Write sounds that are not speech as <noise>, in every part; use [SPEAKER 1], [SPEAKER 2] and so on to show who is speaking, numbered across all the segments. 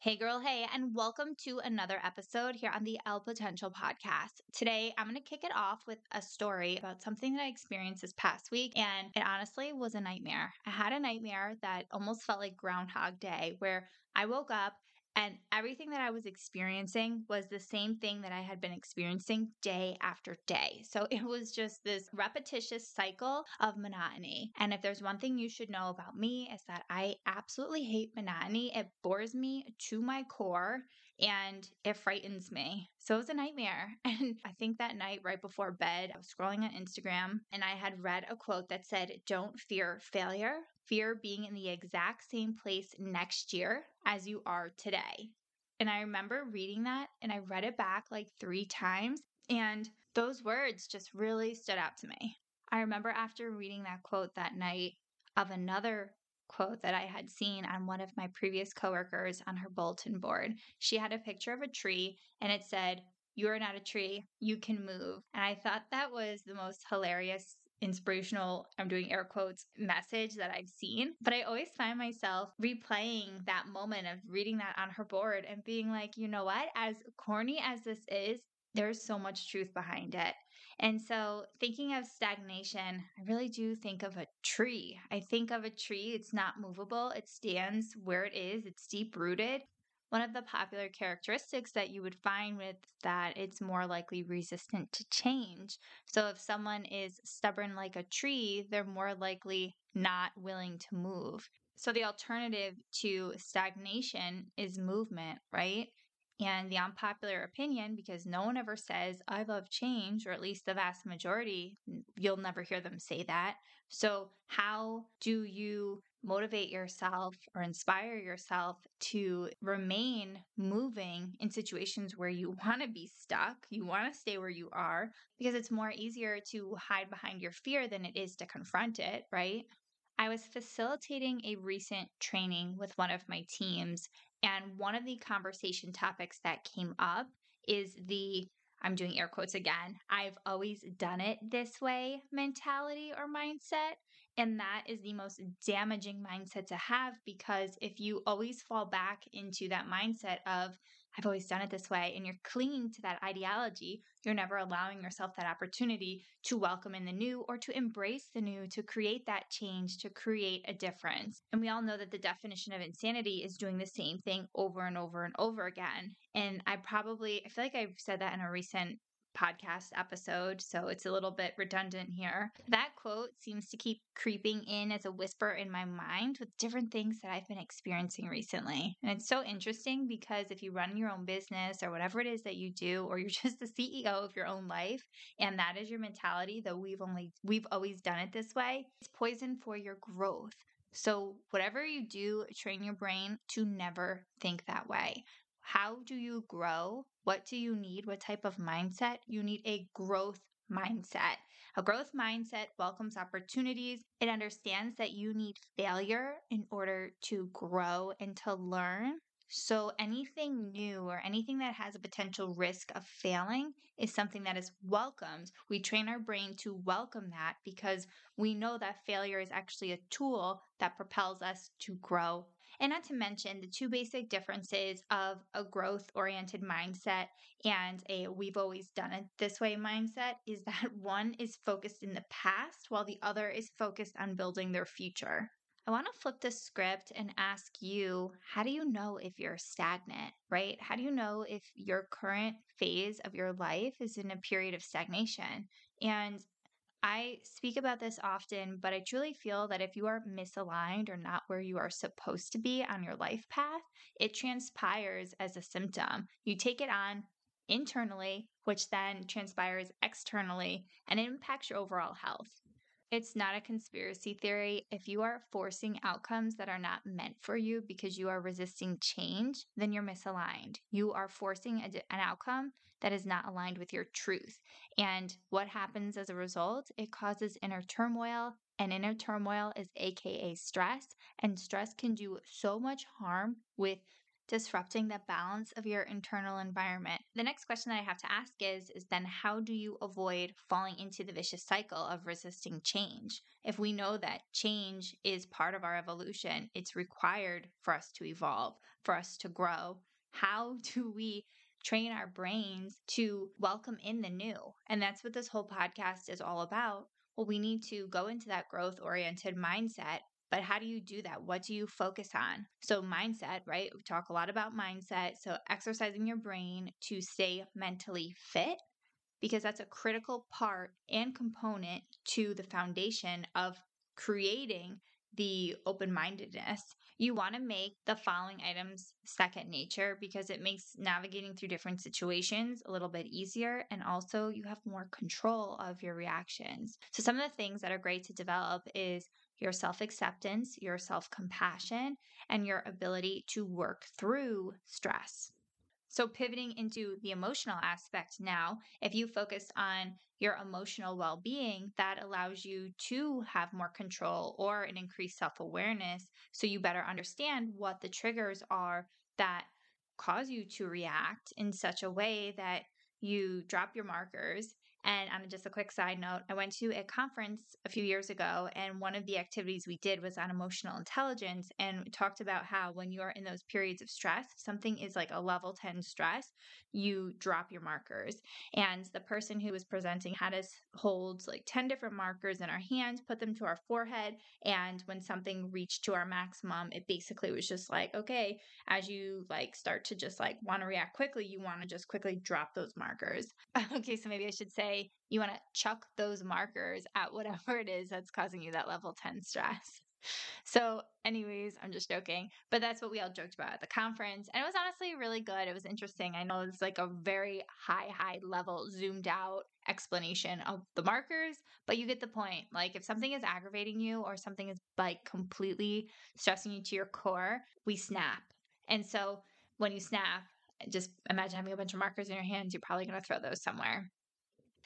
[SPEAKER 1] Hey, girl, hey, and welcome to another episode here on the L Potential podcast. Today, I'm going to kick it off with a story about something that I experienced this past week, and it honestly was a nightmare. I had a nightmare that almost felt like Groundhog Day, where I woke up and everything that I was experiencing was the same thing that I had been experiencing day after day. So it was just this repetitious cycle of monotony. And if there's one thing you should know about me, is that I absolutely hate monotony. It bores me to my core and it frightens me. So it was a nightmare. <laughs> And I think that night, right before bed, I was scrolling on Instagram and I had read a quote that said, Don't fear failure, fear being in the exact same place next year as you are today. And I remember reading that and I read it back like three times. And those words just really stood out to me. I remember after reading that quote that night of another quote that I had seen on one of my previous coworkers on her bulletin board. She had a picture of a tree and it said, You are not a tree, you can move. And I thought that was the most hilarious inspirational, I'm doing air quotes, message that I've seen. But I always find myself replaying that moment of reading that on her board and being like, you know what? As corny as this is, there's so much truth behind it. And so, thinking of stagnation, I really do think of a tree. I think of a tree, it's not movable, it stands where it is, it's deep rooted one of the popular characteristics that you would find with that it's more likely resistant to change. So if someone is stubborn like a tree, they're more likely not willing to move. So the alternative to stagnation is movement, right? And the unpopular opinion, because no one ever says, I love change, or at least the vast majority, you'll never hear them say that. So, how do you motivate yourself or inspire yourself to remain moving in situations where you <laughs> want to be stuck, you want to stay where you are, because it's more easier to hide behind your fear than it is to confront it, right? I was facilitating a recent training with one of my teams, and one of the conversation topics that came up is the I'm doing air quotes again, I've always done it this way mentality or mindset. And that is the most damaging mindset to have because if you always fall back into that mindset of, I've always done it this way, and you're clinging to that ideology, you're never allowing yourself that opportunity to welcome in the new or to embrace the new, to create that change, to create a difference. And we all know that the definition of insanity is doing the same thing over and over and over again. And I probably, I feel like I've said that in a recent podcast episode, so it's a little bit redundant here. That quote seems to keep creeping in as a whisper in my mind with different things that I've been experiencing recently. And it's so interesting because if you run your own business or whatever it is that you do, or you're <laughs> just the CEO of your own life, and that is your mentality, though we've only we've always done it this way, it's poison for your growth. So, whatever you do, train your brain to never think that way. How do you grow? What do you need? What type of mindset? You need a growth mindset. A growth mindset welcomes opportunities. It understands that you need failure in order to grow and to learn. So, anything new or anything that has a potential risk of failing is something that is welcomed. We train our brain to welcome that because we know that failure is actually a tool that propels us to grow and not to mention the two basic differences of a growth oriented mindset and a we've always done it this way mindset is that <laughs> one is focused in the past while the other is focused on building their future. I want to flip the script and ask you how do you know if you're stagnant, right? How do you know if your current phase of your life is in a period of stagnation? And I speak about this often, but I truly feel that if you are misaligned or not where you are supposed to be on your life path, it transpires as a symptom. You take it on internally, which then transpires externally and it impacts your overall health. It's not a conspiracy theory. If you are forcing outcomes that are not meant for you because you are resisting change, then you're misaligned. You are forcing a, an outcome that is not aligned with your truth. And what happens as a result? It causes inner turmoil, and inner turmoil is AKA stress. And stress can do so much harm with disrupting the balance of your internal environment. The next question that I have to ask is is then how do you avoid falling into the vicious cycle of resisting change? If we know that change is part of our evolution, it's required for us to evolve, for us to grow. How <laughs> do we train our brains to welcome in the new? And that's what this whole podcast is all about. Well, we need to go into that growth oriented mindset but how do you do that? What do you focus on? So, mindset, right? We talk a lot about mindset. So, exercising your brain to stay mentally fit, because that's a critical part and component to the foundation of creating the open mindedness. You want to make the following items second nature because it makes navigating through different situations a little bit easier. And also, you have more control of your reactions. So, some of the things that are great to develop is your self acceptance, your self compassion, and your ability to work through stress. So, pivoting into the emotional aspect now, if you focus on your emotional well being, that allows you to have more control or an increased self awareness. So, you better understand what the triggers are that cause you to react in such a way that you drop your markers and on just a quick side note, I went to a conference a few years ago, and one of the activities we did was on emotional intelligence. And we talked about how when you are in those periods of stress, something is like a level 10 stress, you drop your markers. And the person who was presenting had us hold like 10 different markers in our hand, put them to our forehead. And when something reached to our maximum, it basically was just like, okay, as you like start to just like want to react quickly, you want to just quickly drop those markers. <laughs> okay, so maybe I should say, you want to chuck those markers at whatever <laughs> it is that's causing you that level 10 stress. So, anyways, I'm just joking, but that's what we all joked about at the conference. And it was honestly really good. It was interesting. I know it's like a very high, high level, zoomed out explanation of the markers, but you get the point. Like, if something is aggravating you or something is like completely stressing you to your core, we snap. And so, when you snap, just imagine having a bunch of markers in your hands, you're probably going to throw those somewhere.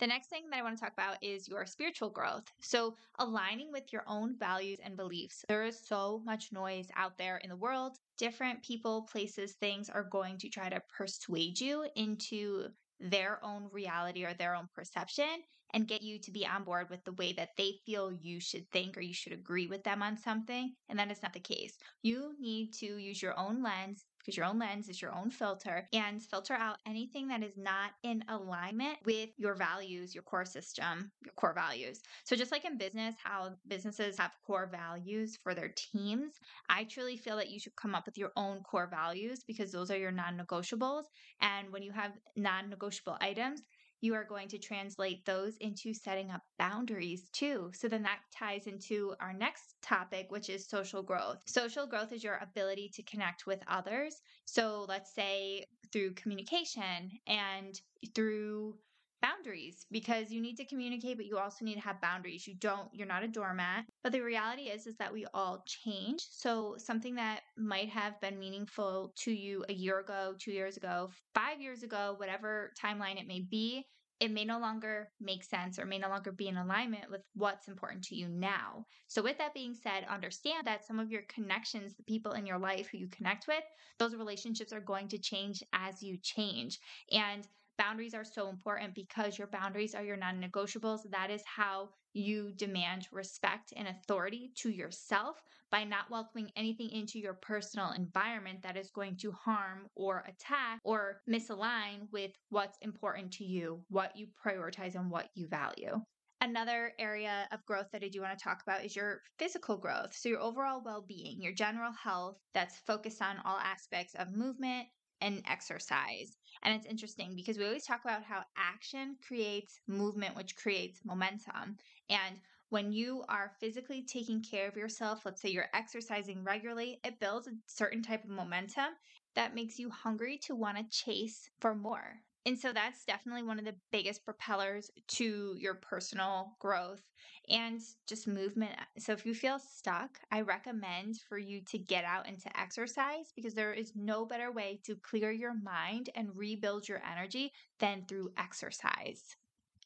[SPEAKER 1] The next thing that I want to talk about is your spiritual growth. So, aligning with your own values and beliefs. There is so much noise out there in the world. Different people, places, things are going to try to persuade you into their own reality or their own perception and get you to be on board with the way that they feel you should think or you should agree with them on something. And that is not the case. You need to use your own lens because your own lens is your own filter and filter out anything that is not in alignment with your values, your core system, your core values. So, just like in business, how businesses have core values for their teams, I truly feel that you should come up with your own core values because those are your non negotiables. And when you have non negotiable items, you are going to translate those into setting up boundaries too. So then that ties into our next topic, which is social growth. Social growth is your ability to connect with others. So let's say through communication and through boundaries because you need to communicate but you also need to have boundaries you don't you're not a doormat but the reality is is that we all change so something that might have been meaningful to you a year ago 2 years ago 5 years ago whatever timeline it may be it may no longer make sense or may no longer be in alignment with what's important to you now. So, with that being said, understand that some of your connections, the people in your life who you connect with, those relationships are going to change as you change. And Boundaries are so important because your boundaries are your non negotiables. That is how you demand respect and authority to yourself by not welcoming anything into your personal environment that is going to harm or attack or misalign with what's important to you, what you prioritize, and what you value. Another area of growth that I do want to talk about is your physical growth. So, your overall well being, your general health that's focused on all aspects of movement, and exercise. And it's interesting because we always talk about how action creates movement, which creates momentum. And when you are physically taking care of yourself, let's say you're exercising regularly, it builds a certain type of momentum that makes you hungry to want to chase for more. And so that's definitely one of the biggest propellers to your personal growth and just movement. So if you feel stuck, I recommend for you to get out and to exercise because there is no better way to clear your mind and rebuild your energy than through exercise.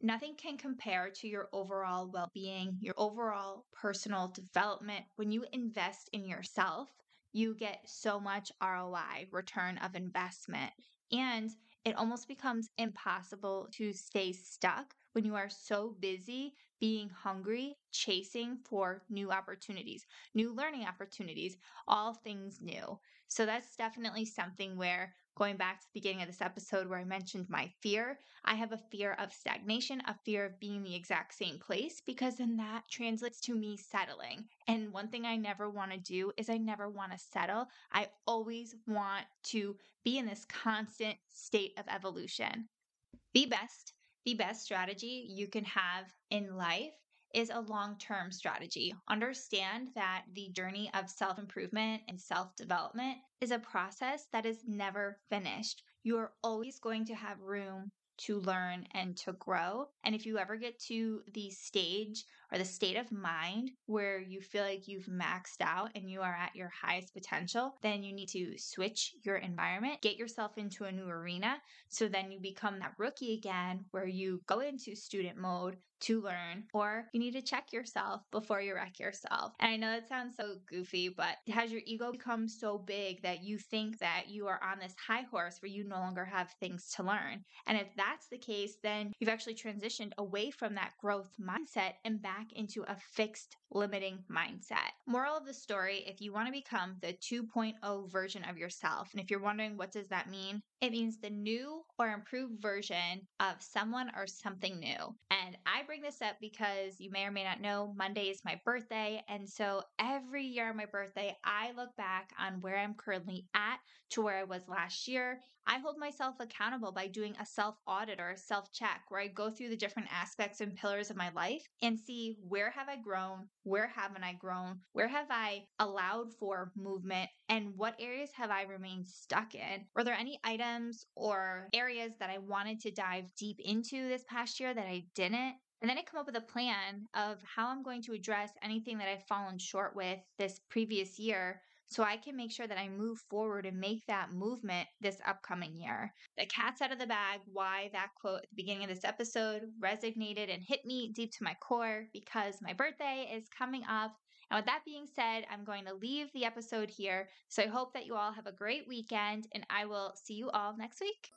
[SPEAKER 1] Nothing can compare to your overall well being, your overall personal development when you invest in yourself you get so much ROI, return of investment. And it almost becomes impossible to stay stuck when you are so busy being hungry, chasing for new opportunities, new learning opportunities, all things new. So that's definitely something where going back to the beginning of this episode where I mentioned my fear, I have a fear of stagnation, a fear of being the exact same place, because then that translates to me settling. And one thing I never want to do is I never want to settle. I always want to be in this constant state of evolution. The best. The best strategy you can have in life is a long term strategy. Understand that the journey of self improvement and self development is a process that is never finished. You are always going to have room to learn and to grow. And if you ever get to the stage or the state of mind where you feel like you've maxed out and you are at your highest potential, then you need to switch your environment, get yourself into a new arena. So then you become that rookie again where you go into student mode to learn, or you need to check yourself before you wreck yourself. And I know that sounds so goofy, but has your ego become so big that you think that you are on this high horse where you no longer have things to learn? And if that's the case, then you've actually transitioned away from that growth mindset and back back into a fixed limiting mindset. Moral of the story if you want to become the 2.0 version of yourself, and if you're wondering what does that mean, it means the new or improved version of someone or something new. And I bring this up because you may or may not know Monday is my birthday. And so every year on my birthday, I look back on where I'm currently at to where I was last year. I hold myself accountable by doing a self audit or a self check where I go through the different aspects and pillars of my life and see where have I grown, where haven't I grown, where have I allowed for movement, and what areas have I remained stuck in? Were there any items or areas that I wanted to dive deep into this past year that I didn't? And then I come up with a plan of how I'm going to address anything that I've fallen short with this previous year so I can make sure that I move forward and make that movement this upcoming year. The cat's out of the bag, why that quote at the beginning of this episode resonated and hit me deep to my core because my birthday is coming up and with that being said, I'm going to leave the episode here. So I hope that you all have a great weekend, and I will see you all next week.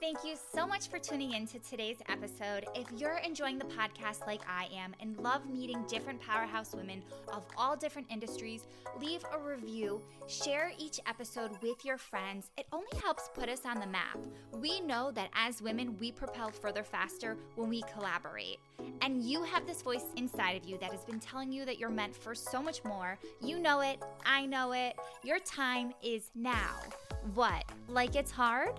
[SPEAKER 2] Thank you so much for tuning in to today's episode. If you're enjoying the podcast like I am and love meeting different powerhouse women of all different industries, leave a review, share each episode with your friends. It only helps put us on the map. We know that as women, we propel further faster when we collaborate. And you have this voice inside of you that has been telling you that you're meant for so much more. You know it, I know it. Your time is now. What? Like it's hard?